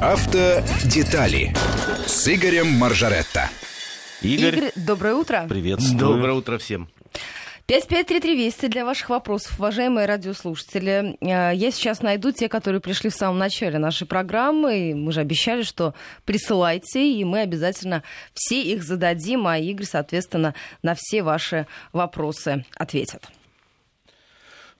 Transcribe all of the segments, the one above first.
Автодетали с Игорем Маржаретто. Игорь, Игорь, доброе утро. приветствую. Доброе утро всем. 553320 для ваших вопросов, уважаемые радиослушатели. Э, Я сейчас найду те, которые пришли в самом начале нашей программы. И мы же обещали, что присылайте, и мы обязательно все их зададим, а Игорь, соответственно, на все ваши вопросы ответит.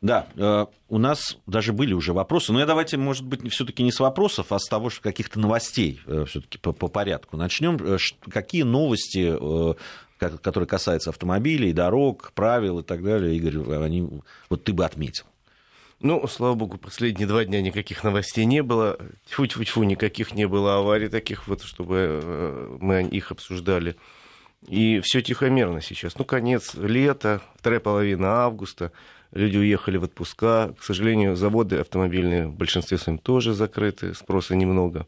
Да, э, у нас даже были уже вопросы, но я давайте, может быть, все-таки не с вопросов, а с того, что каких-то новостей все-таки по, по порядку. Начнем. Какие новости, э, ко- которые касаются автомобилей, дорог, правил и так далее, Игорь, они, вот ты бы отметил? Ну, слава богу, последние два дня никаких новостей не было. Тьфу-тьфу-тьфу, никаких не было аварий таких вот, чтобы э, мы их обсуждали. И все тихомерно сейчас. Ну, конец лета, вторая половина августа. Люди уехали в отпуска. К сожалению, заводы автомобильные в большинстве своем тоже закрыты, спроса немного.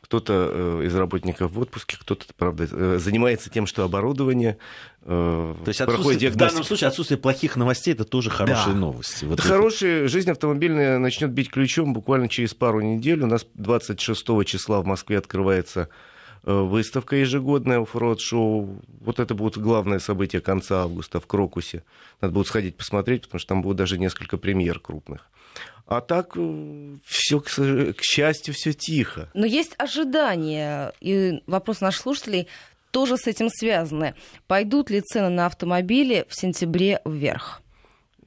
Кто-то э, из работников в отпуске, кто-то, правда, э, занимается тем, что оборудование э, То есть проходит в данном случае отсутствие плохих новостей это тоже хорошие Да. новости. Вот Это это- хорошая жизнь автомобильная начнет бить ключом буквально через пару недель. У нас 26 числа в Москве открывается выставка ежегодная оффроуд шоу. Вот это будет главное событие конца августа в Крокусе. Надо будет сходить посмотреть, потому что там будет даже несколько премьер крупных. А так все, к счастью, все тихо. Но есть ожидания, и вопрос наших слушателей тоже с этим связаны. Пойдут ли цены на автомобили в сентябре вверх?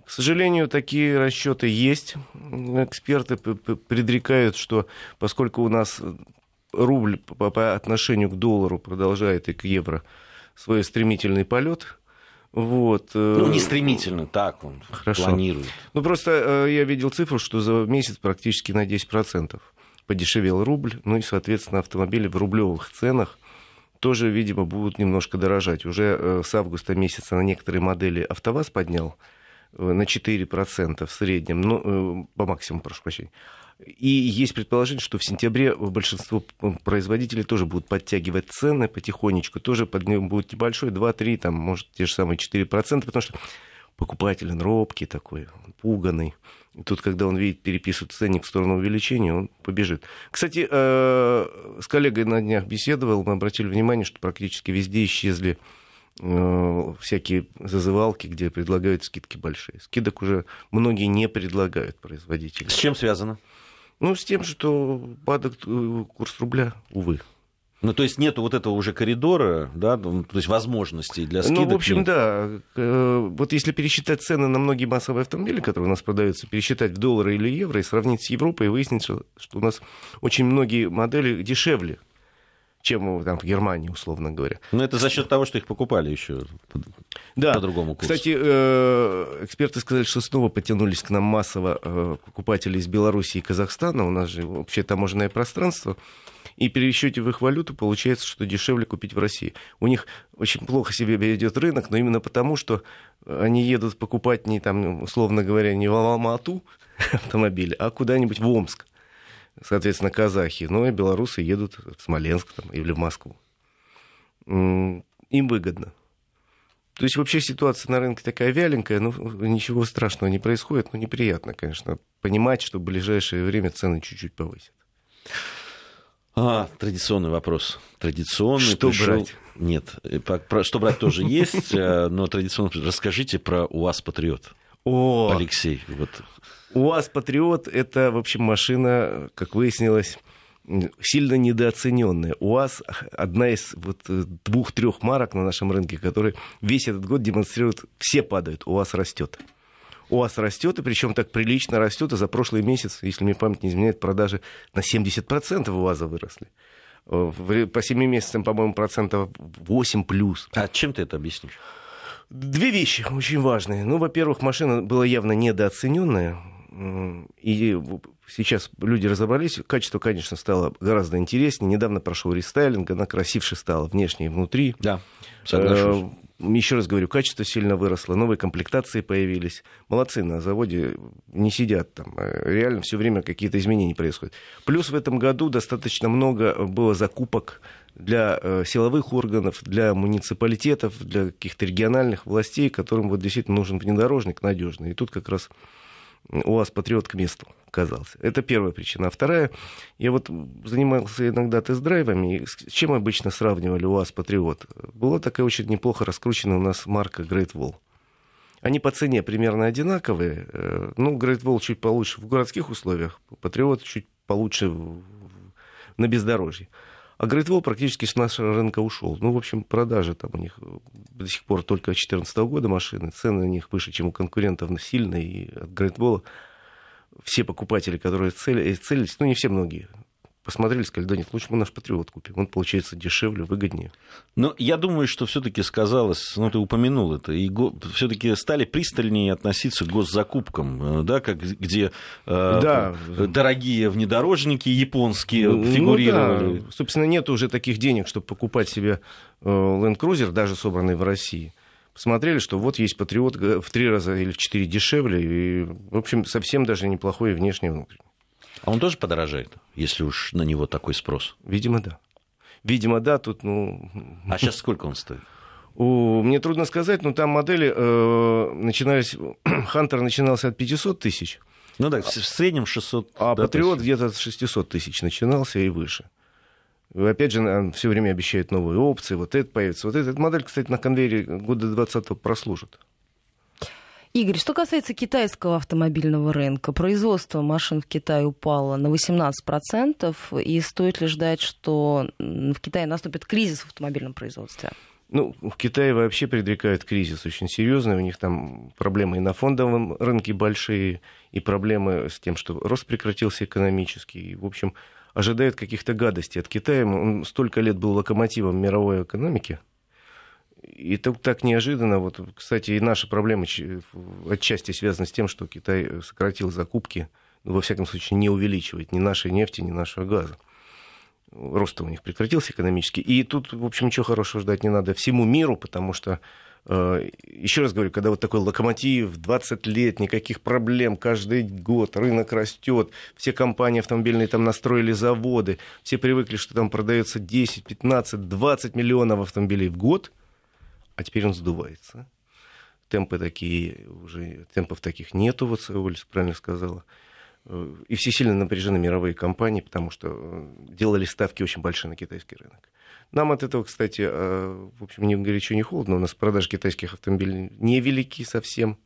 К сожалению, такие расчеты есть. Эксперты предрекают, что поскольку у нас рубль по, по отношению к доллару продолжает и к евро свой стремительный полет, вот, э, Ну, не стремительно, так он Хорошо. планирует. ну, просто э, я видел цифру, что за месяц практически на 10% подешевел рубль, ну и, соответственно, автомобили в рублевых ценах тоже, видимо, будут немножко дорожать. Уже э, с августа месяца на некоторые модели АвтоВАЗ поднял на 4% в среднем, ну, э, по максимуму, прошу прощения. И есть предположение, что в сентябре большинство производителей тоже будут подтягивать цены потихонечку, тоже подъем будет небольшой, 2-3, там, может, те же самые 4%, потому что покупатель, он робкий такой, пуганный. И тут, когда он видит, переписывают ценник в сторону увеличения, он побежит. Кстати, э, с коллегой на днях беседовал, мы обратили внимание, что практически везде исчезли э, всякие зазывалки, где предлагают скидки большие. Скидок уже многие не предлагают производители. С чем связано? Ну, с тем, что падает э, курс рубля, увы. Ну, то есть нету вот этого уже коридора, да, то есть возможностей для скидок. Ну, в общем, нет. да. Э, Вот если пересчитать цены на многие массовые автомобили, которые у нас продаются, пересчитать в доллары или евро и сравнить с Европой, выяснится, что у нас очень многие модели дешевле, чем там в Германии, условно говоря. Ну, это за счет того, что их покупали еще Да. по другому курсу. Кстати, э, эксперты сказали, что снова потянулись к нам массово э, покупатели из Беларуси и Казахстана. У нас же вообще таможенное пространство. И при пересчете в их валюту получается, что дешевле купить в России. У них очень плохо себе ведет рынок, но именно потому, что они едут покупать не там, условно говоря, не в Алмату автомобили, а куда-нибудь в Омск. Соответственно, казахи. Ну и белорусы едут в Смоленск там, или в Москву. Им выгодно. То есть вообще ситуация на рынке такая вяленькая, но ничего страшного не происходит, но неприятно, конечно, понимать, что в ближайшее время цены чуть-чуть повысят. А, традиционный вопрос. Традиционный. Что пришел- брать? Нет, э, про- про- что брать тоже есть, э, но традиционно расскажите про УАЗ Патриот. О, Алексей, вот УАЗ Патриот это, в общем, машина, как выяснилось, сильно недооцененная. УАЗ одна из вот двух-трех марок на нашем рынке, которые весь этот год демонстрируют, все падают, УАЗ растет. УАЗ растет, и причем так прилично растет, и за прошлый месяц, если мне память не изменяет, продажи на 70% УАЗа выросли. Э, По 7 месяцам, по-моему, процентов 8 плюс. А чем ты это объяснишь? Две вещи очень важные. Ну, во-первых, машина была явно недооцененная. И сейчас люди разобрались. Качество, конечно, стало гораздо интереснее. Недавно прошел рестайлинг, она красивше стала внешне и внутри. Да, соглашусь. Еще раз говорю, качество сильно выросло, новые комплектации появились. Молодцы, на заводе не сидят там. э, Реально все время какие-то изменения происходят. Плюс в этом году достаточно много было закупок для э, силовых органов, для муниципалитетов, для каких-то региональных властей, которым вот действительно нужен внедорожник надежный. И тут как раз УАЗ Патриот к месту оказался. Это первая причина. А вторая, я вот занимался иногда тест-драйвами, с чем обычно сравнивали УАЗ Патриот? Была такая очень неплохо раскрученная у нас марка Great Wall. Они по цене примерно одинаковые. Э, ну, Great Wall чуть получше в городских условиях, Патриот чуть получше на бездорожье. А Great Wall практически с нашего рынка ушел. Ну, в общем, продажи там у них до сих пор только 2014 года машины. Цены на них выше, чем у конкурентов сильные. И от Great Wall все покупатели, которые целились, ну, не все, многие, посмотрели, сказали, да нет, лучше мы наш патриот купим. Он получается дешевле, выгоднее. Но я думаю, что все-таки сказалось, ну ты упомянул это, и го... все-таки стали пристальнее относиться к госзакупкам, э, да, как, где э, да. дорогие внедорожники японские ну, фигурировали. Ну, да. Собственно, нет уже таких денег, чтобы покупать себе э, Land Cruiser, даже собранный в России посмотрели, что вот есть Патриот в три раза или в четыре дешевле, и, в общем, совсем даже неплохой внешний и внутренний. А он тоже подорожает, если уж на него такой спрос? Видимо, да. Видимо, да, тут, ну... А сейчас сколько он стоит? У, мне трудно сказать, но там модели э, начинались... Хантер начинался от 500 тысяч. Ну да, в среднем 600. А да, Патриот где-то от 600 тысяч начинался и выше. Опять же, все время обещают новые опции, вот это появится. Вот эта модель, кстати, на конвейере года 20 прослужит. Игорь, что касается китайского автомобильного рынка, производство машин в Китае упало на 18%, и стоит ли ждать, что в Китае наступит кризис в автомобильном производстве? Ну, в Китае вообще предрекают кризис очень серьезный. У них там проблемы и на фондовом рынке большие, и проблемы с тем, что рост прекратился экономический. И, в общем, ожидают каких-то гадостей от Китая. Он столько лет был локомотивом мировой экономики, и так, так неожиданно, вот, кстати, и наши проблемы отчасти связаны с тем, что Китай сократил закупки, ну, во всяком случае, не увеличивает ни нашей нефти, ни нашего газа. Рост у них прекратился экономически. И тут, в общем, ничего хорошего ждать не надо всему миру, потому что э, еще раз говорю, когда вот такой локомотив, 20 лет, никаких проблем, каждый год рынок растет, все компании автомобильные там настроили заводы, все привыкли, что там продается 10, 15, 20 миллионов автомобилей в год – а теперь он сдувается. Темпы такие, уже темпов таких нету, вот Ольга правильно сказала. И все сильно напряжены мировые компании, потому что э, делали ставки очень большие на китайский рынок. Нам от этого, кстати, э, в общем, не горячо, не холодно. У нас продажи китайских автомобилей невелики совсем.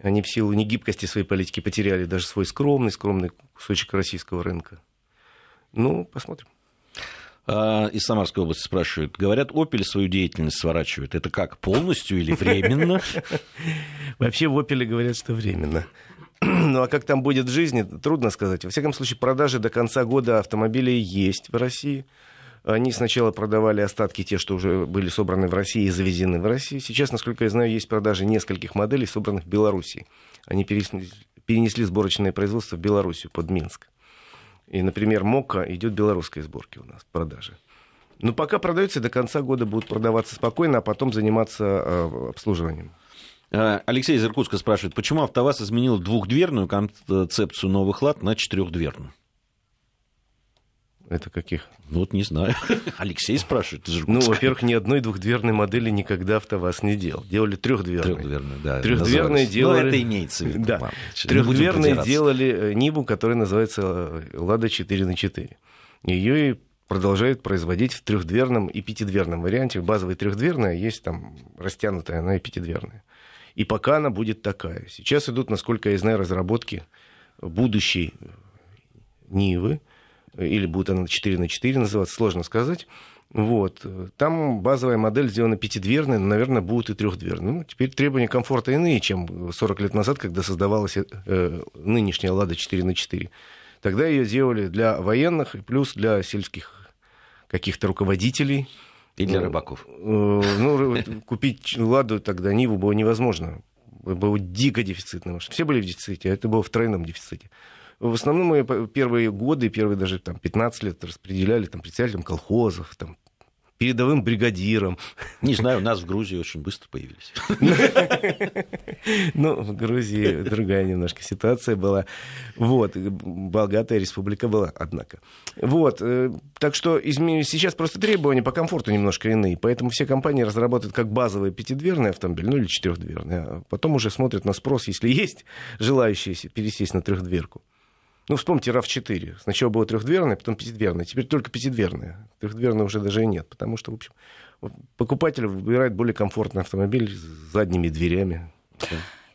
Они в силу негибкости своей политики потеряли даже свой скромный, скромный кусочек российского рынка. Ну, посмотрим. А, из Самарской области спрашивают. Говорят, Opel свою деятельность сворачивает. Это как, полностью или временно? Вообще в Opel говорят, что временно. Ну а как там будет в жизни, трудно сказать. Во всяком случае, продажи до конца года автомобилей есть в России. Они сначала продавали остатки, те, что уже были собраны в России и завезены в Россию. Сейчас, насколько я знаю, есть продажи нескольких моделей, собранных в Беларуси. Они перенесли, сборочное производство в Белоруссию, под Минск. И, например, Мока идет белорусской сборки у нас в продаже. Но пока продается, до конца года будут продаваться спокойно, а потом заниматься э, обслуживанием. А, Алексей из Иркутска спрашивает, почему АвтоВАЗ изменил двухдверную концепцию новых лад на четырехдверную? Это каких? Ну, вот не знаю. Алексей спрашивает. Ну, во-первых, ни одной двухдверной модели никогда АвтоВАЗ не делал. Делали трехдверные. Трехдверные, да. Трехдверные ну, делали... Ну, это имеется в виду. Да. Трехдверные делали э, Ниву, которая называется э, Лада 4 на 4. Ее и продолжают производить в трехдверном и пятидверном варианте. Базовая трехдверная, есть там растянутая, она и пятидверная. И пока она будет такая. Сейчас идут, насколько я знаю, разработки будущей Нивы, или будет она 4 на 4 называться, сложно сказать. Вот. Там базовая модель сделана пятидверная, но, наверное, будут и трехдверные. Ну, теперь требования комфорта иные, чем 40 лет назад, когда создавалась э, нынешняя «Лада 4 на 4 Тогда ее делали для военных и плюс для сельских каких-то руководителей. И для рыбаков. Э, ну, купить «Ладу» тогда Ниву было невозможно. Было дико дефицитно. Все были в дефиците, а это было в тройном дефиците. В основном мы первые годы, первые даже там, 15 лет распределяли там, представителям колхозов, там, передовым бригадиром. Не знаю, у нас в Грузии очень быстро появились. Ну, в Грузии другая немножко ситуация была. Вот, богатая республика была, однако. Вот, э, так что сейчас просто требования по комфорту немножко иные, поэтому все компании разработают как базовый пятидверный автомобиль, ну или четырехдверный, а потом уже смотрят на спрос, если есть желающие пересесть на трехдверку. Ну, вспомните RAV4. Сначала было трехдверное, потом пятидверное. Теперь только пятидверное. Трехдверное уже даже и нет, потому что, в общем, покупатель выбирает более комфортный автомобиль с задними дверями.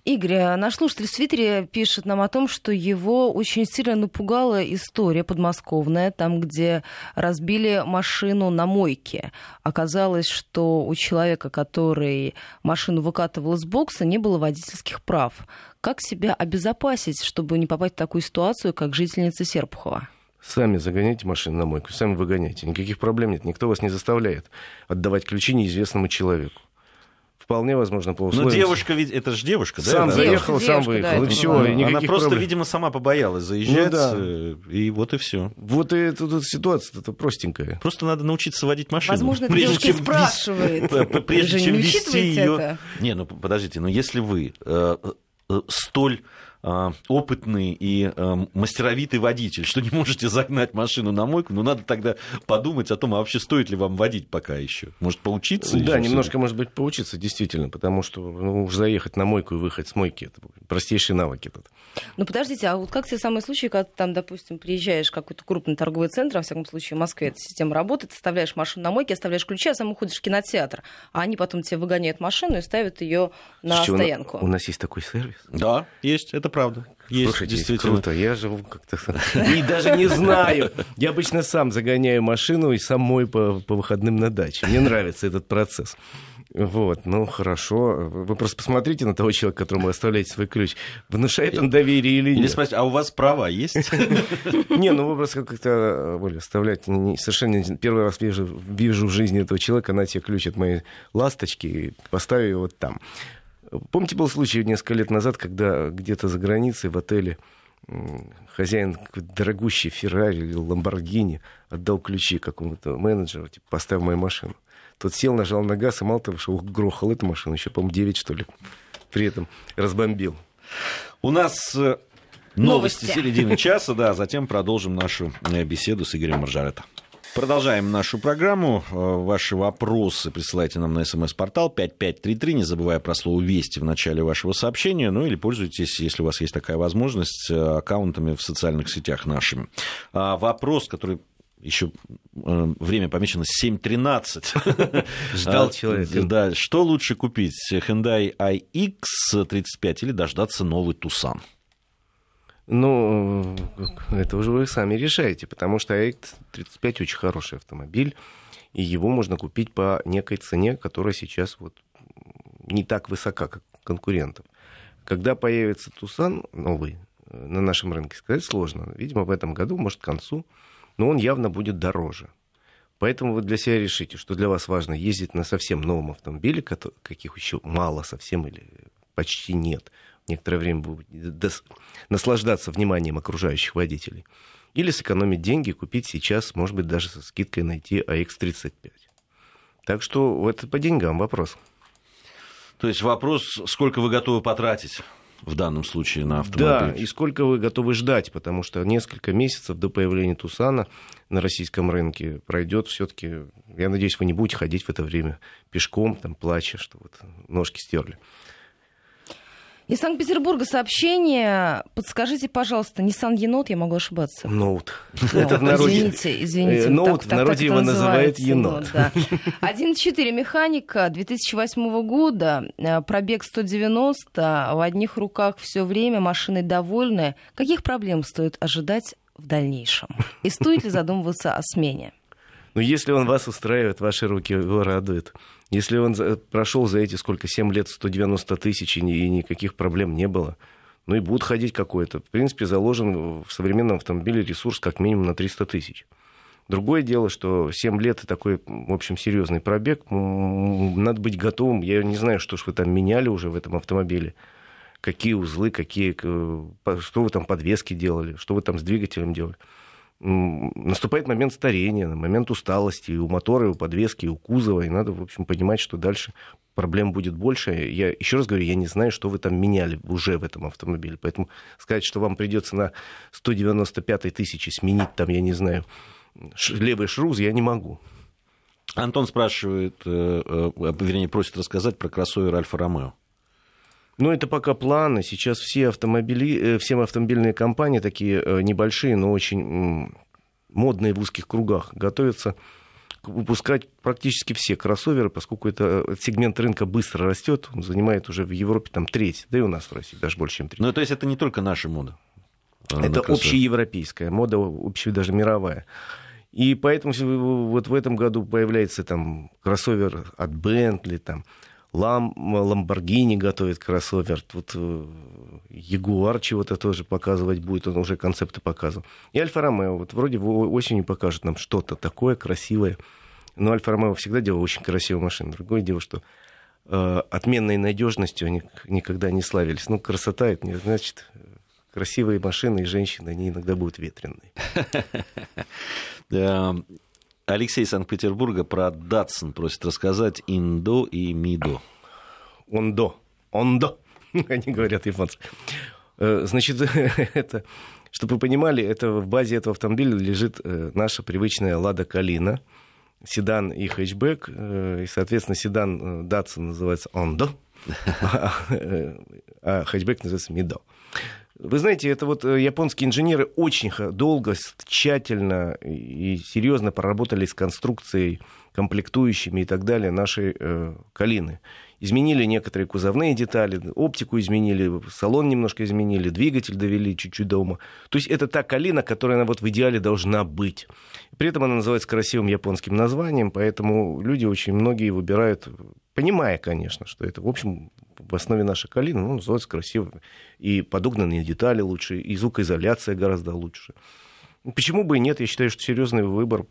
Игорь, а наш слушатель в Твиттере пишет нам о том, что его очень сильно напугала история подмосковная, там, где разбили машину на мойке. Оказалось, что у человека, который машину выкатывал из бокса, не было водительских прав. Как себя обезопасить, чтобы не попасть в такую ситуацию, как жительница Серпухова? Сами загоняйте машину на мойку, сами выгоняйте. Никаких проблем нет. Никто вас не заставляет отдавать ключи неизвестному человеку вполне возможно по условиям. Но девушка ведь, это же девушка, да? Сам она? заехал, сам выехал, да, и все. И она просто, проблем. видимо, сама побоялась заезжать, ну, да. Э, и вот и все. Вот и тут, тут ситуация-то простенькая. Просто надо научиться водить машину. Возможно, девушка чем спрашивает. Прежде чем вести ее... Не, ну подождите, но если вы э, э, столь опытный и а, мастеровитый водитель, что не можете загнать машину на мойку, ну надо тогда подумать о том, а вообще стоит ли вам водить пока еще. Может, поучиться? Да, немножко, может быть, поучиться, действительно, потому что ну, уж заехать на мойку и выехать с мойки, это простейшие навыки тут. Ну, подождите, а вот как те самые случаи, когда ты там, допустим, приезжаешь в какой-то крупный торговый центр, во всяком случае, в Москве эта система работает, оставляешь машину на мойке, оставляешь ключи, а сам уходишь в кинотеатр, а они потом тебе выгоняют машину и ставят ее на Слушайте, стоянку. У нас есть такой сервис? Да, есть, это правда. Есть, Слушайте, действительно. круто. Я живу как-то... И даже не знаю. Я обычно сам загоняю машину и сам мой по, по выходным на даче. Мне нравится этот процесс. Вот, ну хорошо. Вы просто посмотрите на того человека, которому вы оставляете свой ключ. Внушает он доверие или нет? Или спросите, а у вас права есть? Не, ну вы просто как-то, Оля, оставлять совершенно... Первый раз вижу, вижу в жизни этого человека, на тебе ключ от моей ласточки, поставив его вот там. Помните, был случай несколько лет назад, когда где-то за границей в отеле хозяин дорогущий Феррари или Ламборгини отдал ключи какому-то менеджеру, типа, поставь мою машину. Тот сел, нажал на газ, и мало того, что грохал эту машину, еще, по-моему, 9, что ли, при этом разбомбил. У нас э, новости, новости середины часа, да, затем продолжим нашу э, беседу с Игорем Маржаретто. Продолжаем нашу программу. Э, ваши вопросы присылайте нам на смс-портал 5533, не забывая про слово «Вести» в начале вашего сообщения, ну или пользуйтесь, если у вас есть такая возможность, аккаунтами в социальных сетях нашими. А вопрос, который еще э, время помечено 7.13. Ждал а, человек. Да, что лучше купить, Hyundai iX35 или дождаться новый Тусан? Ну, это уже вы сами решаете, потому что iX35 очень хороший автомобиль, и его можно купить по некой цене, которая сейчас вот не так высока, как конкурентов. Когда появится Тусан новый э, на нашем рынке, сказать сложно. Видимо, в этом году, может, к концу но он явно будет дороже. Поэтому вы для себя решите, что для вас важно ездить на совсем новом автомобиле, каких еще мало совсем или почти нет. Некоторое время наслаждаться вниманием окружающих водителей. Или сэкономить деньги, купить сейчас, может быть, даже со скидкой найти AX35. Так что это по деньгам вопрос. То есть вопрос, сколько вы готовы потратить в данном случае на автомобиль. Да, и сколько вы готовы ждать, потому что несколько месяцев до появления Тусана на российском рынке пройдет все-таки. Я надеюсь, вы не будете ходить в это время пешком, там, плача, что вот ножки стерли. Из Санкт-Петербурга сообщение. Подскажите, пожалуйста, Nissan Енот, я могу ошибаться. Ноут. Это в народе. Извините, извините. Ноут в народе его называют енот. 1.4 механика 2008 года, э, пробег 190, в одних руках все время, машины довольны. Каких проблем стоит ожидать в дальнейшем? И стоит ли задумываться о смене? Ну, если он вас устраивает, ваши руки его радуют. Если он прошел за эти сколько, 7 лет 190 тысяч, и никаких проблем не было, ну и будет ходить какой-то. В принципе, заложен в современном автомобиле ресурс как минимум на 300 тысяч. Другое дело, что 7 лет и такой, в общем, серьезный пробег, надо быть готовым. Я не знаю, что ж вы там меняли уже в этом автомобиле. Какие узлы, какие, что вы там подвески делали, что вы там с двигателем делали. Наступает момент старения, момент усталости и у мотора, и у подвески, и у кузова, и надо, в общем, понимать, что дальше проблем будет больше. Я еще раз говорю, я не знаю, что вы там меняли уже в этом автомобиле, поэтому сказать, что вам придется на 195 тысячи сменить там, я не знаю, левый шруз, я не могу. Антон спрашивает, э, э, вернее, просит рассказать про кроссовер Альфа-Ромео. Ну, это пока планы. Сейчас все, автомобили, э, все автомобильные компании, такие э, небольшие, но очень модные в узких кругах, готовятся выпускать практически все кроссоверы, поскольку это э, сегмент рынка быстро растет, он занимает уже в Европе там треть, да и у нас в России даже больше, чем треть. Ну, то есть это не только наша мода? Это общеевропейская мода, общая даже мировая. И поэтому вот в этом году появляется там кроссовер от Bentley, там Лам, Ламборгини готовит кроссовер. Тут Ягуар чего-то тоже показывать будет, он уже концепты показывал. И Альфа Ромео, вот вроде осенью покажет нам что-то такое красивое. Но Альфа Ромео всегда делал очень красивые машины. Другое дело, что э, отменной надежностью они никогда не славились. Ну, красота, это не значит красивые машины и женщины, они иногда будут ветреные. Алексей Санкт-Петербурга про Датсон просит рассказать Индо и Мидо. Ондо. Ондо. Они говорят японцы. Э, значит, это, чтобы вы понимали, это в базе этого автомобиля лежит э, наша привычная Лада Калина, седан и хэтчбэк, э, и, соответственно, седан Датсон называется Ондо, а хэтчбэк называется Мидо. Вы знаете, это вот э, японские инженеры очень долго, тщательно и серьезно проработали с конструкцией, комплектующими и так далее нашей э, Калины. Изменили некоторые кузовные детали, оптику изменили, салон немножко изменили, двигатель довели чуть-чуть до ума. То есть это та Калина, которая она вот в идеале должна быть. При этом она называется красивым японским названием, поэтому люди очень многие выбирают, понимая, конечно, что это, в общем, в основе наша калина, ну, называется красиво. И подогнанные детали лучше, и звукоизоляция гораздо лучше. Почему бы и нет? Я считаю, что серьезный выбор.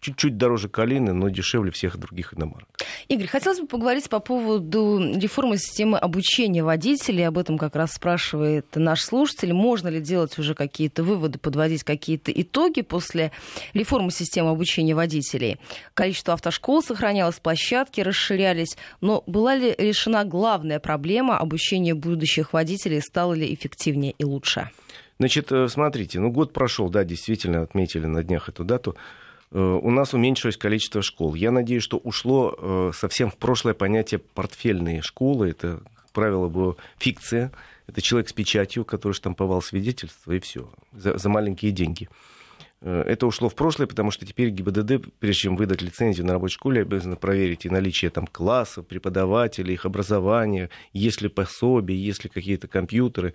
Чуть-чуть дороже Калины, но дешевле всех других иномарок. Игорь, хотелось бы поговорить по поводу реформы системы обучения водителей. Об этом как раз спрашивает наш слушатель. Можно ли делать уже какие-то выводы, подводить какие-то итоги после реформы системы обучения водителей? Количество автошкол сохранялось, площадки расширялись. Но была ли решена главная проблема обучения будущих водителей? Стало ли эффективнее и лучше? Значит, э, смотрите, ну год прошел, да, действительно отметили на днях эту дату. Э, у нас уменьшилось количество школ. Я надеюсь, что ушло э, совсем в прошлое понятие портфельные школы. Это, как правило, была фикция. Это человек с печатью, который штамповал свидетельство, и все, за, за маленькие деньги. Это ушло в прошлое, потому что теперь ГИБДД, прежде чем выдать лицензию на рабочей школе, обязаны проверить и наличие там классов, преподавателей, их образования, есть ли пособия, есть ли какие-то компьютеры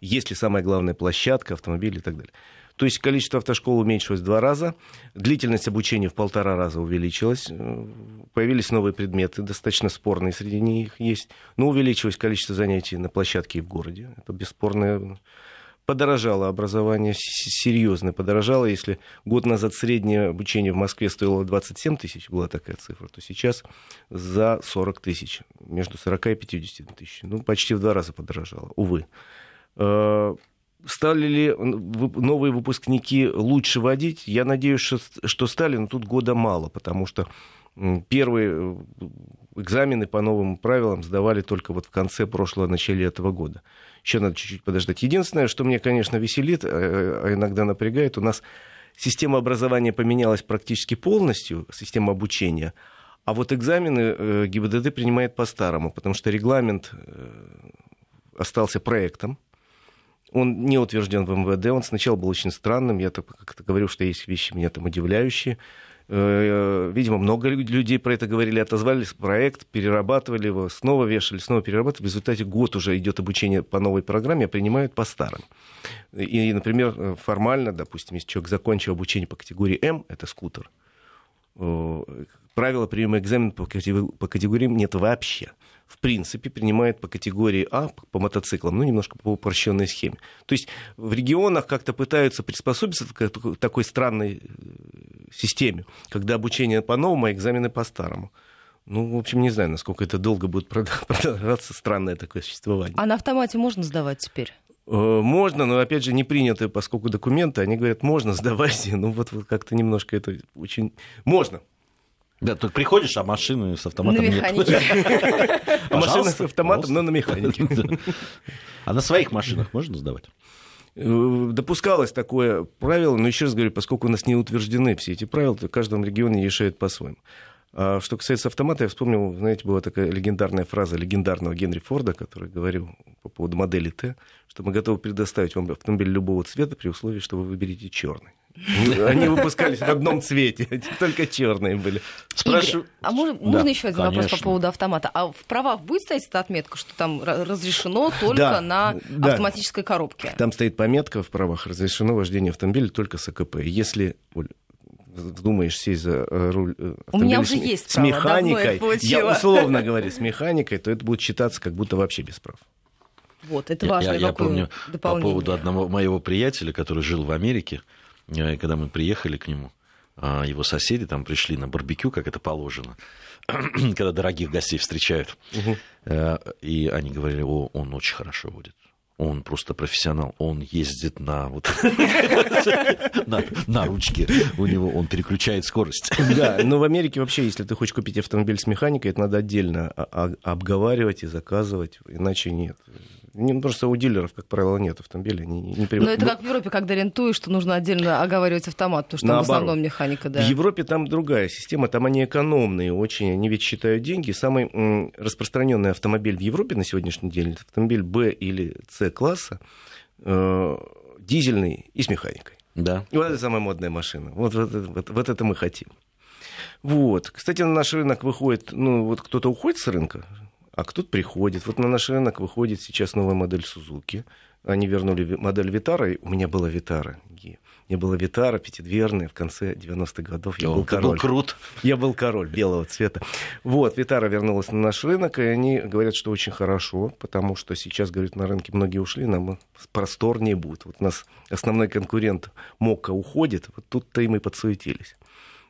есть ли самая главная площадка, автомобиль и так далее. То есть количество автошкол уменьшилось в два раза, длительность обучения в полтора раза увеличилась, э, появились новые предметы, достаточно спорные среди них есть, но увеличилось количество занятий на площадке и в городе. Это бесспорно подорожало образование, серьезно подорожало. Если год назад среднее обучение в Москве стоило 27 тысяч, была такая цифра, то сейчас за 40 тысяч, между 40 и 50 тысяч. Ну, почти в два раза подорожало, увы. Э, стали ли новые выпускники лучше водить? Я надеюсь, что, стали, но тут года мало, потому что первые э, экзамены по новым правилам сдавали только вот в конце прошлого, начале этого года. Еще надо чуть-чуть подождать. Единственное, что мне, конечно, веселит, э, а иногда напрягает, у нас система образования поменялась практически полностью, система обучения, а вот экзамены ГИБДД принимает по-старому, потому что регламент остался проектом, он не утвержден в МВД, он сначала был очень странным, я как-то говорил, что есть вещи меня там удивляющие. Э, видимо, много людей про это говорили, отозвались проект, перерабатывали его, снова вешали, снова перерабатывали. В результате год уже идет обучение по новой программе, а принимают по старым. И, например, формально, допустим, если человек закончил обучение по категории М, это скутер, э, правила приема экзамена по категориям нет вообще в принципе, принимает по категории А, по мотоциклам, ну, немножко по упрощенной схеме. То есть в регионах как-то пытаются приспособиться к такой странной э, системе, когда обучение по-новому, а экзамены по-старому. Ну, в общем, не знаю, насколько это долго будет продолжаться странное такое существование. А на автомате можно сдавать теперь? Можно, но опять же не приняты, поскольку документы, они говорят, можно, сдавайте. Ну вот, вот как-то немножко это очень... Можно, да, тут приходишь, а машины с автоматом на нет. механике. а машина с автоматом, но на механике. А на своих машинах можно сдавать? Э, допускалось такое правило, но еще раз говорю, поскольку у нас не утверждены все эти правила, то в каждом регионе решают по-своему. А что касается автомата, я вспомнил, знаете, была такая легендарная фраза легендарного Генри Форда, который говорил по поводу модели Т, что мы готовы предоставить вам автомобиль любого цвета при условии, что вы выберете черный. Они выпускались в одном цвете, только черные были. Спрашиваю... а можно, да, можно еще один конечно. вопрос по поводу автомата? А в правах будет стоять эта отметка, что там разрешено только да, на да. автоматической коробке? Там стоит пометка в правах, разрешено вождение автомобиля только с АКП. Если вздумаешь сесть за э, руль э, У меня уже с, есть с механикой, я условно говоря, с механикой, то это будет считаться как будто вообще без прав. Вот, это важно. Я, я помню по поводу одного моего приятеля, который жил в Америке, э, когда мы приехали к нему, а, его соседи там пришли на барбекю, как это положено, когда дорогих гостей встречают. Угу. И они говорили, о, он очень хорошо водит он просто профессионал, он ездит на, вот, на, на ручке, у него он переключает скорость. Да, но в Америке вообще, если ты хочешь купить автомобиль с механикой, это надо отдельно обговаривать и заказывать, иначе нет. Не, просто у дилеров, как правило, нет автомобиля. Не, не при... Но это как в Европе, когда рентуешь, что нужно отдельно оговаривать автомат, потому что там в основном механика, да. В Европе там другая система, там они экономные очень, они ведь считают деньги. Самый м, распространенный автомобиль в Европе на сегодняшний день это автомобиль Б или С класса, э, дизельный и с механикой. Да. И вот это самая модная машина. Вот, вот, вот, вот это мы хотим. Вот. Кстати, на наш рынок выходит, ну, вот кто-то уходит с рынка, а кто-то приходит. Вот на наш рынок выходит сейчас новая модель Сузуки. Они вернули модель Витара, и у меня была Витара. Меня была Витара пятидверная в конце 90-х годов. Я О, был король. Был крут. Я был король белого цвета. Вот, Витара вернулась на наш рынок, и они говорят, что очень хорошо, потому что сейчас, говорят, на рынке многие ушли, нам просторнее будет. Вот у нас основной конкурент Мока уходит, вот тут-то и мы подсуетились.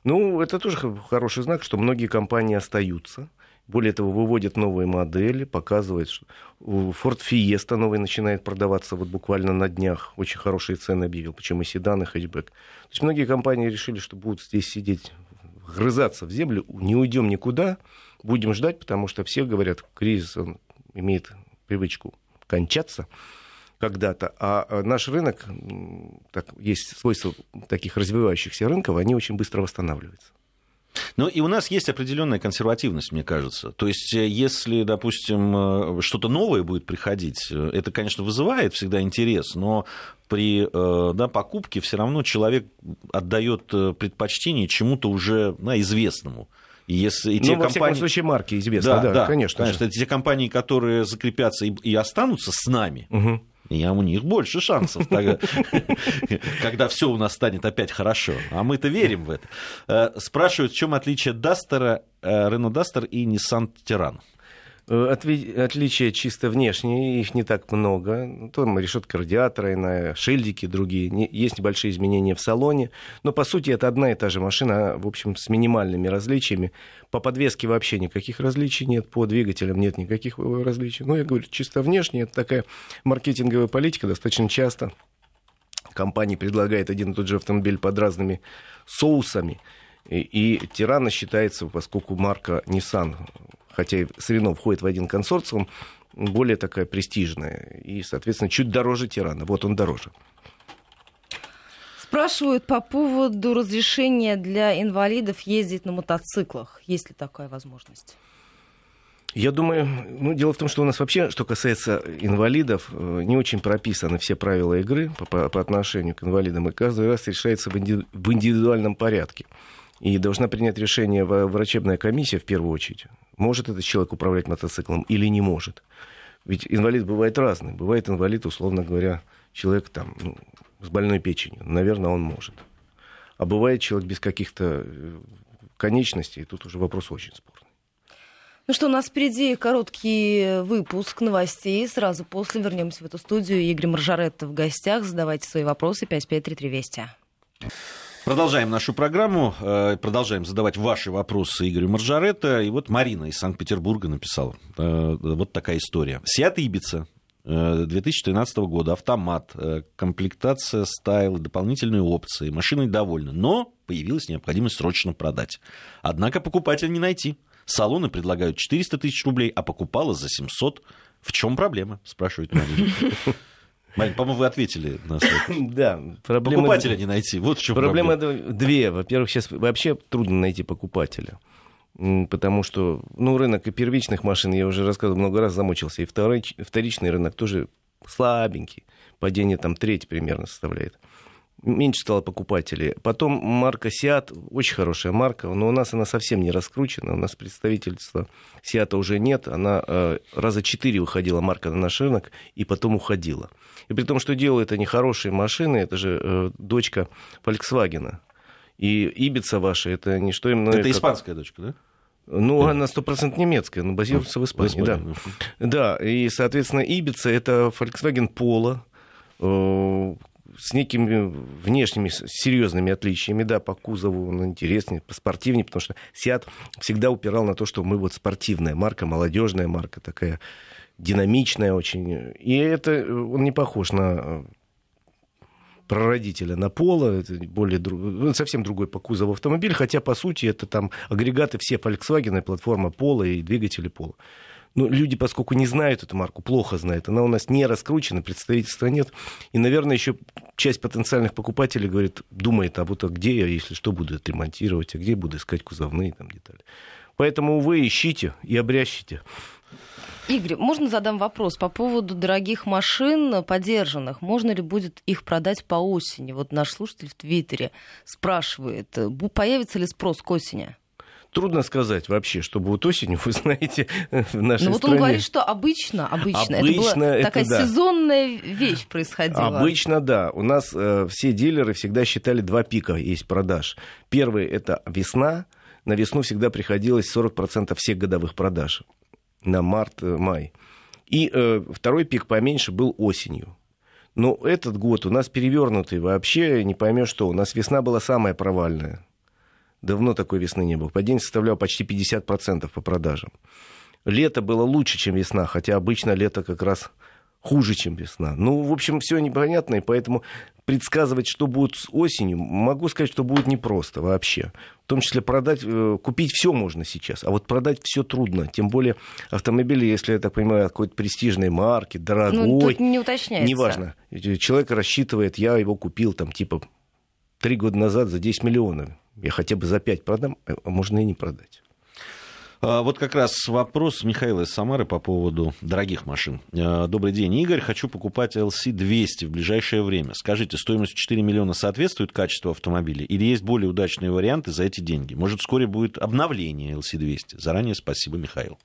Ну, это тоже хороший знак, что многие компании остаются. Более того, выводят новые модели, показывает, что Ford Fiesta новый начинает продаваться вот буквально на днях. Очень хорошие цены объявил, причем и седан, и хэтчбэк. То есть многие компании решили, что будут здесь сидеть, грызаться в землю, не уйдем никуда, будем ждать, потому что все говорят, кризис он имеет привычку кончаться когда-то, а наш рынок, так, есть свойства таких развивающихся рынков, они очень быстро восстанавливаются. Ну и у нас есть определенная консервативность, мне кажется. То есть, э, если, допустим, э, что-то новое будет приходить, э, это, конечно, вызывает всегда интерес, но при да, покупке все равно человек отдает предпочтение чему-то уже да, известному. И если, и ну, те во компании... всяком случае, марки известны, да, да, да конечно. Конечно, же. те компании, которые закрепятся и, и останутся с нами, угу и у них больше шансов, когда все у нас станет опять хорошо. А мы-то верим в это. Э, спрашивают, в чем отличие Дастера, Рено Дастер и Nissan Тиран? Э, отличия чисто внешние, их не так много. Там решетка радиатора, иная, шильдики другие. Есть небольшие изменения в салоне. Но, по сути, это одна и та же машина, в общем, с минимальными различиями. По подвеске вообще никаких различий нет, по двигателям нет никаких различий. Ну, я говорю, чисто внешне, это такая маркетинговая политика достаточно часто. Компания предлагает один и тот же автомобиль под разными соусами. И, и Тирана считается, поскольку марка Nissan хотя и с Рено входит в один консорциум, более такая престижная и, соответственно, чуть дороже Тирана. Вот он дороже. Спрашивают по поводу разрешения для инвалидов ездить на мотоциклах. Есть ли такая возможность? Я думаю, ну, дело в том, что у нас вообще, что касается инвалидов, э, не очень прописаны все правила игры по, по, по отношению к инвалидам, и каждый раз решается в, инди, в индивидуальном порядке. И должна принять решение врачебная комиссия в первую очередь. Может этот человек управлять мотоциклом или не может. Ведь инвалид бывает разный. Бывает инвалид, условно говоря, человек там, ну, с больной печенью. Наверное, он может. А бывает человек без каких-то э, конечностей, и тут уже вопрос очень спорный. Ну что, у нас впереди короткий выпуск новостей. Сразу после вернемся в эту студию. Игорь Маржаретта в гостях. Задавайте свои вопросы. 5533 Вести. Продолжаем нашу программу, э, продолжаем задавать ваши вопросы Игорю Маржаретто. И вот Марина из Санкт-Петербурга написала э, вот такая история. Сиат Ибица 2013 года, автомат, комплектация стайл, дополнительные опции, машиной довольны, но появилась необходимость срочно продать. Однако покупателя не найти. Салоны предлагают 400 тысяч рублей, а покупала за 700. В чем проблема, спрашивает Марина. Марин, по-моему, вы ответили на Да, проблема... Покупателя не найти, вот в чем проблема. Проблема две. Во-первых, сейчас вообще трудно найти покупателя. Потому что, ну, рынок и первичных машин, я уже рассказывал много раз, замучился. И второй, вторичный рынок тоже слабенький. Падение там треть примерно составляет меньше стало покупателей. Потом марка Seat, очень хорошая марка, но у нас она совсем не раскручена. У нас представительства Seat уже нет. Она э, раза четыре выходила марка на наш рынок и потом уходила. И при том, что делают они хорошие машины, это же э, дочка Volkswagen. И Ибица ваша, это не что именно... Это как... испанская дочка, да? Ну, она сто процентов немецкая, но базируется в Испании, в Испании да. Да, и, соответственно, Ибица — это Volkswagen Polo, э, с некими внешними серьезными отличиями, да, по кузову он интереснее, спортивнее, потому что Сиат всегда упирал на то, что мы вот спортивная марка, молодежная марка, такая динамичная очень. И это он не похож на прародителя на Пола, это более ну, совсем другой по кузову автомобиль, хотя по сути это там агрегаты все Volkswagen, платформа Пола и двигатели Пола. Ну, люди, поскольку не знают эту марку, плохо знают, она у нас не раскручена, представительства нет. И, наверное, еще часть потенциальных покупателей говорит, думает, а вот а где я, если что, буду отремонтировать, а где буду искать кузовные там детали. Поэтому вы ищите и обрящите. Игорь, можно задам вопрос по поводу дорогих машин подержанных? Можно ли будет их продать по осени? Вот наш слушатель в Твиттере спрашивает, появится ли спрос к осени? Трудно сказать вообще, что будет осенью, вы знаете, в нашей Ну вот он говорит, что обычно, обычно, обычно это была это такая да. сезонная вещь происходила. Обычно, да. У нас э, все дилеры всегда считали два пика есть продаж. Первый – это весна. На весну всегда приходилось 40% всех годовых продаж на март-май. И э, второй пик поменьше был осенью. Но этот год у нас перевернутый вообще, не поймешь что. У нас весна была самая провальная. Давно такой весны не было. Падение составляло почти 50% по продажам. Лето было лучше, чем весна, хотя обычно лето как раз хуже, чем весна. Ну, в общем, все непонятно, и поэтому предсказывать, что будет с осенью, могу сказать, что будет непросто вообще. В том числе продать, э, купить все можно сейчас, а вот продать все трудно. Тем более автомобили, если я так понимаю, какой-то престижной марки, дорогой. Ну, тут не уточняется. Неважно. Человек рассчитывает, я его купил там типа три года назад за 10 миллионов. Я хотя бы за 5 продам, а можно и не продать. А, вот как раз вопрос Михаила из Самары по поводу дорогих машин. А, добрый день, Игорь. Хочу покупать LC200 в ближайшее время. Скажите, стоимость 4 миллиона соответствует качеству автомобиля? Или есть более удачные варианты за эти деньги? Может, вскоре будет обновление LC200? Заранее спасибо, Михаил.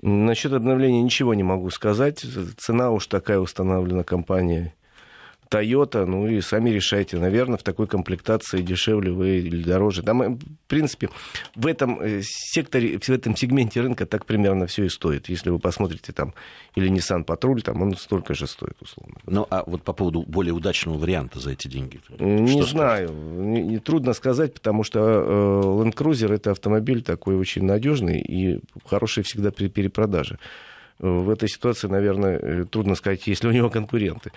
Насчет обновления ничего не могу сказать. Цена уж такая установлена компанией Toyota, ну и сами решайте. Наверное, в такой комплектации дешевле вы или дороже. Там, э, в принципе, в этом э, секторе, в этом сегменте рынка так примерно все и стоит. Если вы посмотрите там или Nissan Patrol, там он столько же стоит, условно. Ну, а вот по поводу более удачного варианта за эти деньги? Не знаю. Не, не, трудно сказать, потому что э, Land Cruiser это автомобиль такой очень надежный и хороший всегда при перепродаже. В этой ситуации, наверное, э, трудно сказать, есть ли у него конкуренты.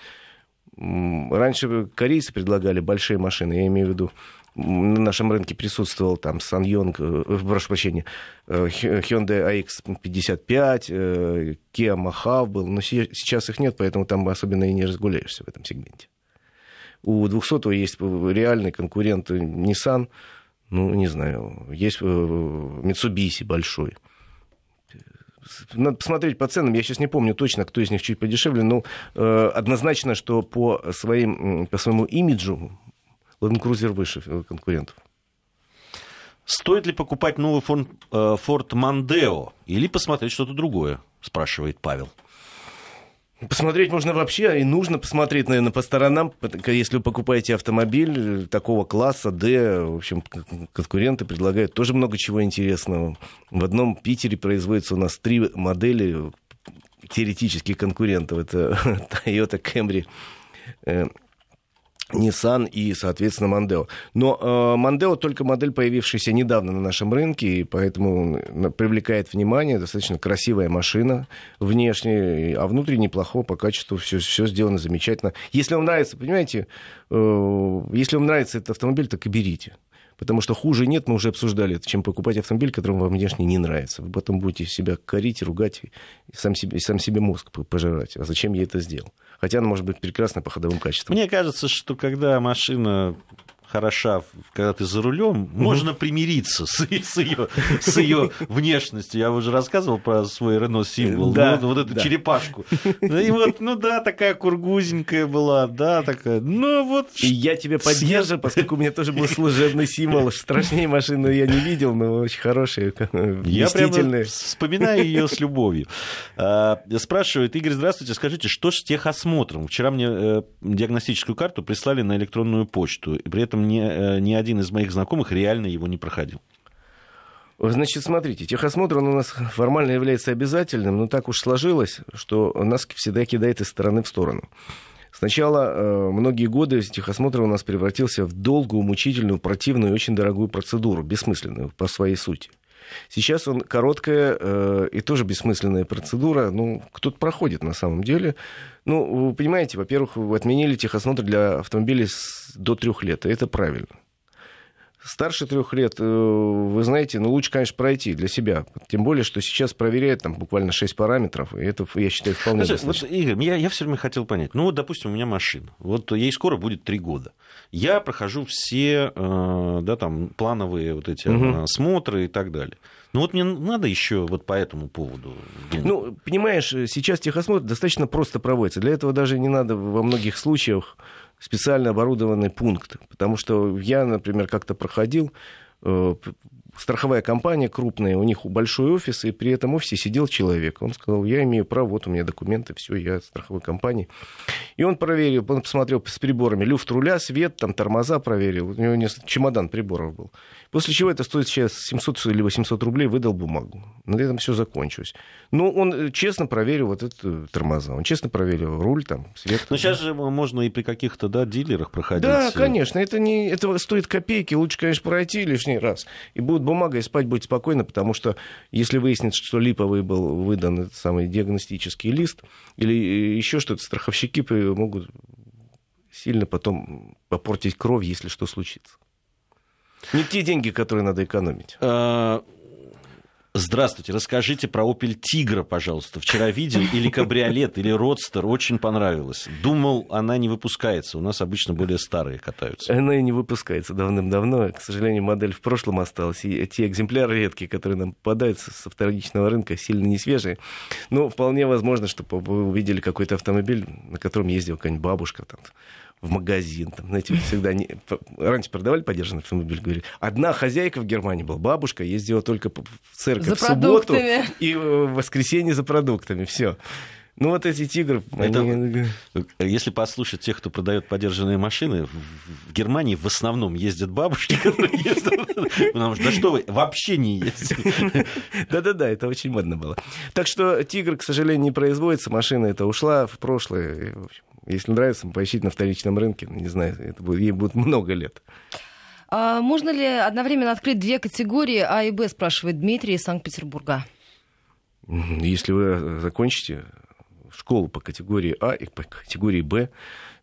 Раньше корейцы предлагали большие машины, я имею в виду, на нашем рынке присутствовал там Sanyong, э, прошу прощения, э, Hyundai AX55, э, Kia Mahav был, но сейчас их нет, поэтому там особенно и не разгуляешься в этом сегменте. У 200 есть реальный конкурент Nissan, ну, не знаю, есть Mitsubishi большой надо посмотреть по ценам. Я сейчас не помню точно, кто из них чуть подешевле, но э, однозначно, что по, своим, по своему имиджу Land Cruiser выше конкурентов. Стоит ли покупать новый э, Ford Mondeo или посмотреть что-то другое, спрашивает Павел. Посмотреть можно вообще, и нужно посмотреть, наверное, по сторонам. Если вы покупаете автомобиль такого класса D, в общем, конкуренты предлагают тоже много чего интересного. В одном Питере производится у нас три модели теоретических конкурентов. Это Toyota Camry, э, Nissan и, соответственно, Мандео. Но э, Мандео только модель, появившаяся недавно на нашем рынке, и поэтому привлекает внимание. Достаточно красивая машина внешне, а внутренне неплохо по качеству все, все сделано замечательно. Если вам нравится, понимаете, э, если вам нравится этот автомобиль, так и берите. Потому что хуже нет, мы уже обсуждали это, чем покупать автомобиль, который вам внешне не нравится. Вы потом будете себя корить, ругать и сам себе, и сам себе мозг пожирать. А зачем я это сделал? Хотя она может быть прекрасна по ходовым качествам. Мне кажется, что когда машина хороша, когда ты за рулем, угу. можно примириться с, с, ее, с ее внешностью. Я уже рассказывал про свой Рено символ, да, ну, вот, вот эту да. черепашку. И вот, ну да, такая кургузенькая была, да, такая. Ну вот. И я тебя поддерживаю, поскольку у меня тоже был служебный символ. Страшнее машину я не видел, но очень хорошая, Я прямо вспоминаю ее с любовью. А, спрашивает Игорь, здравствуйте, скажите, что с техосмотром? Вчера мне э, диагностическую карту прислали на электронную почту, и при этом ни, э, ни один из моих знакомых реально его не проходил. Значит, смотрите, техосмотр он у нас формально является обязательным, но так уж сложилось, что нас всегда кидает из стороны в сторону. Сначала э, многие годы техосмотр у нас превратился в долгую, мучительную, противную и очень дорогую процедуру, бессмысленную по своей сути. Сейчас он короткая э, и тоже бессмысленная процедура. Ну, кто-то проходит на самом деле. Ну, вы понимаете, во-первых, вы отменили техосмотр для автомобилей с, до трех лет, и это правильно. Старше трех лет, э, вы знаете, ну лучше, конечно, пройти для себя. Тем более, что сейчас проверяют там буквально 6 параметров, и это, я считаю, вполне Слушай, достаточно. Вот, Игорь, я, я все время хотел понять. Ну, вот, допустим, у меня машина. Вот ей скоро будет 3 года. Я прохожу все э, да, там, плановые вот эти угу. осмотры и так далее. Ну вот мне надо еще вот по этому поводу. Ну, понимаешь, сейчас техосмотр достаточно просто проводится. Для этого даже не надо во многих случаях специально оборудованный пункт. Потому что я, например, как-то проходил, э, страховая компания крупная, у них большой офис, и при этом офисе сидел человек. Он сказал, я имею право, вот у меня документы, все, я страховой компании. И он проверил, он посмотрел с приборами, люфт руля, свет, там тормоза проверил. У него чемодан приборов был. После чего это стоит сейчас 700 или 800 рублей, выдал бумагу. На этом все закончилось. Но он э, честно проверил вот это тормоза. Он честно проверил руль, там, свет. Но сейчас же можно и при каких-то да, дилерах проходить. Да, конечно. Это, не, это стоит копейки. Лучше, конечно, пройти лишний раз. И будет бумага, спать будет спокойно, потому что если выяснится, что липовый был выдан этот самый диагностический лист, или э, еще что-то, страховщики могут сильно потом попортить кровь, если что случится. Не те деньги, которые надо экономить. Здравствуйте, расскажите про Opel Тигра, пожалуйста. Вчера видел или кабриолет, или родстер, очень понравилось. Думал, она не выпускается. У нас обычно более старые катаются. Она и не выпускается давным-давно. К сожалению, модель в прошлом осталась. И те экземпляры редкие, которые нам попадаются со вторичного рынка, сильно не свежие. Но вполне возможно, что вы увидели какой-то автомобиль, на котором ездила какая-нибудь бабушка, там, в магазин. Там, знаете, всегда не... раньше продавали подержанный автомобиль, говорили. Одна хозяйка в Германии была, бабушка, ездила только в церковь за в субботу и в воскресенье за продуктами. Все. Ну вот эти тигры. Это, они... Если послушать тех, кто продает подержанные машины, в Германии в основном ездят бабушки, которые ездят. Потому что да что вы, вообще не ездят. Да-да-да, это очень модно было. Так что тигр, к сожалению, не производится. Машина эта ушла в прошлое. Если нравится, поищите на вторичном рынке. Не знаю, это будет, ей будет много лет. А можно ли одновременно открыть две категории А и Б, спрашивает Дмитрий из Санкт-Петербурга. Если вы закончите школу по категории А и по категории Б,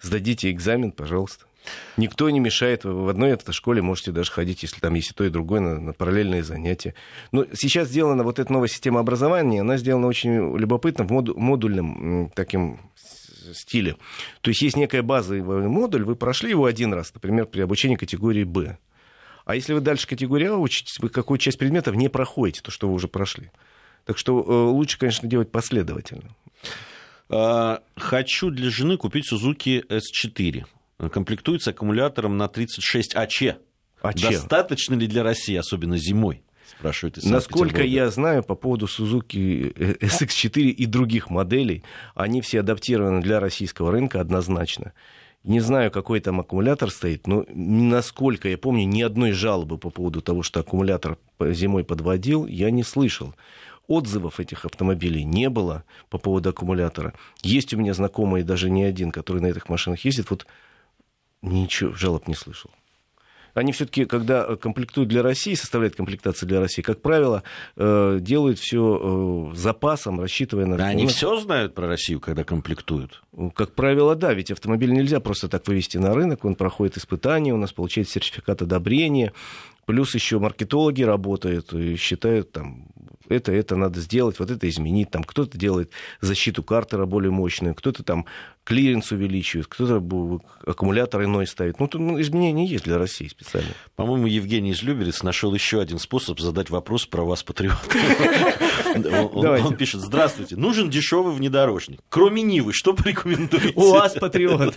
сдадите экзамен, пожалуйста. Никто не мешает. В одной этой школе можете даже ходить, если там есть и то, и другое, на, на параллельные занятия. Но сейчас сделана вот эта новая система образования, она сделана очень любопытно, в модульном таким стиле. То есть есть некая базовый модуль, вы прошли его один раз, например, при обучении категории Б. А если вы дальше категории А учитесь, вы какую часть предметов не проходите, то, что вы уже прошли. Так что э, лучше, конечно, делать последовательно. А, хочу для жены купить Suzuki S4. Комплектуется аккумулятором на 36 АЧ. АЧ. Достаточно ли для России, особенно зимой? Спрашивают из Насколько я знаю по поводу Suzuki SX4 и других моделей, они все адаптированы для российского рынка однозначно. Не знаю, какой там аккумулятор стоит, но насколько я помню, ни одной жалобы по поводу того, что аккумулятор зимой подводил, я не слышал. Отзывов этих автомобилей не было по поводу аккумулятора. Есть у меня знакомые, даже не один, который на этих машинах ездит. Вот Ничего, жалоб не слышал. Они все-таки, когда комплектуют для России, составляют комплектацию для России, как правило, э, делают все э, запасом, рассчитывая на... Да, они все знают про Россию, когда комплектуют? Как правило, да, ведь автомобиль нельзя просто так вывести на рынок, он проходит испытания, у нас получает сертификат одобрения, плюс еще маркетологи работают и считают там это, это надо сделать, вот это изменить. Там кто-то делает защиту картера более мощную, кто-то там клиренс увеличивает, кто-то аккумулятор иной ставит. Ну, тут ну, изменения есть для России специально. По-моему, Евгений из Люберец нашел еще один способ задать вопрос про УАЗ Патриот. Он пишет, здравствуйте, нужен дешевый внедорожник. Кроме Нивы, что порекомендуете? УАЗ Патриот.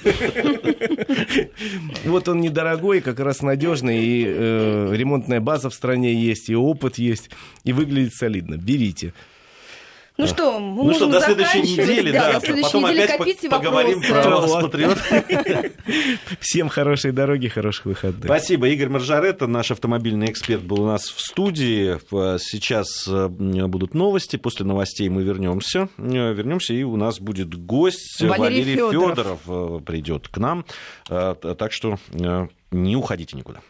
Вот он недорогой, как раз надежный, и э, ремонтная база в стране есть, и опыт есть, и выглядит солидно. Берите. Ну что, мы ну что, до следующей недели, да, да потом опять поговорим вопросы. про вас, патриот. Всем хорошей дороги, хороших выходных. Спасибо. Игорь Маржаретта, наш автомобильный эксперт, был у нас в студии. Сейчас э, будут новости. После новостей мы вернемся. Э, вернемся, и у нас будет гость. Валерий, Валерий Федоров. Федоров придет к нам. Э, так что не уходите никуда.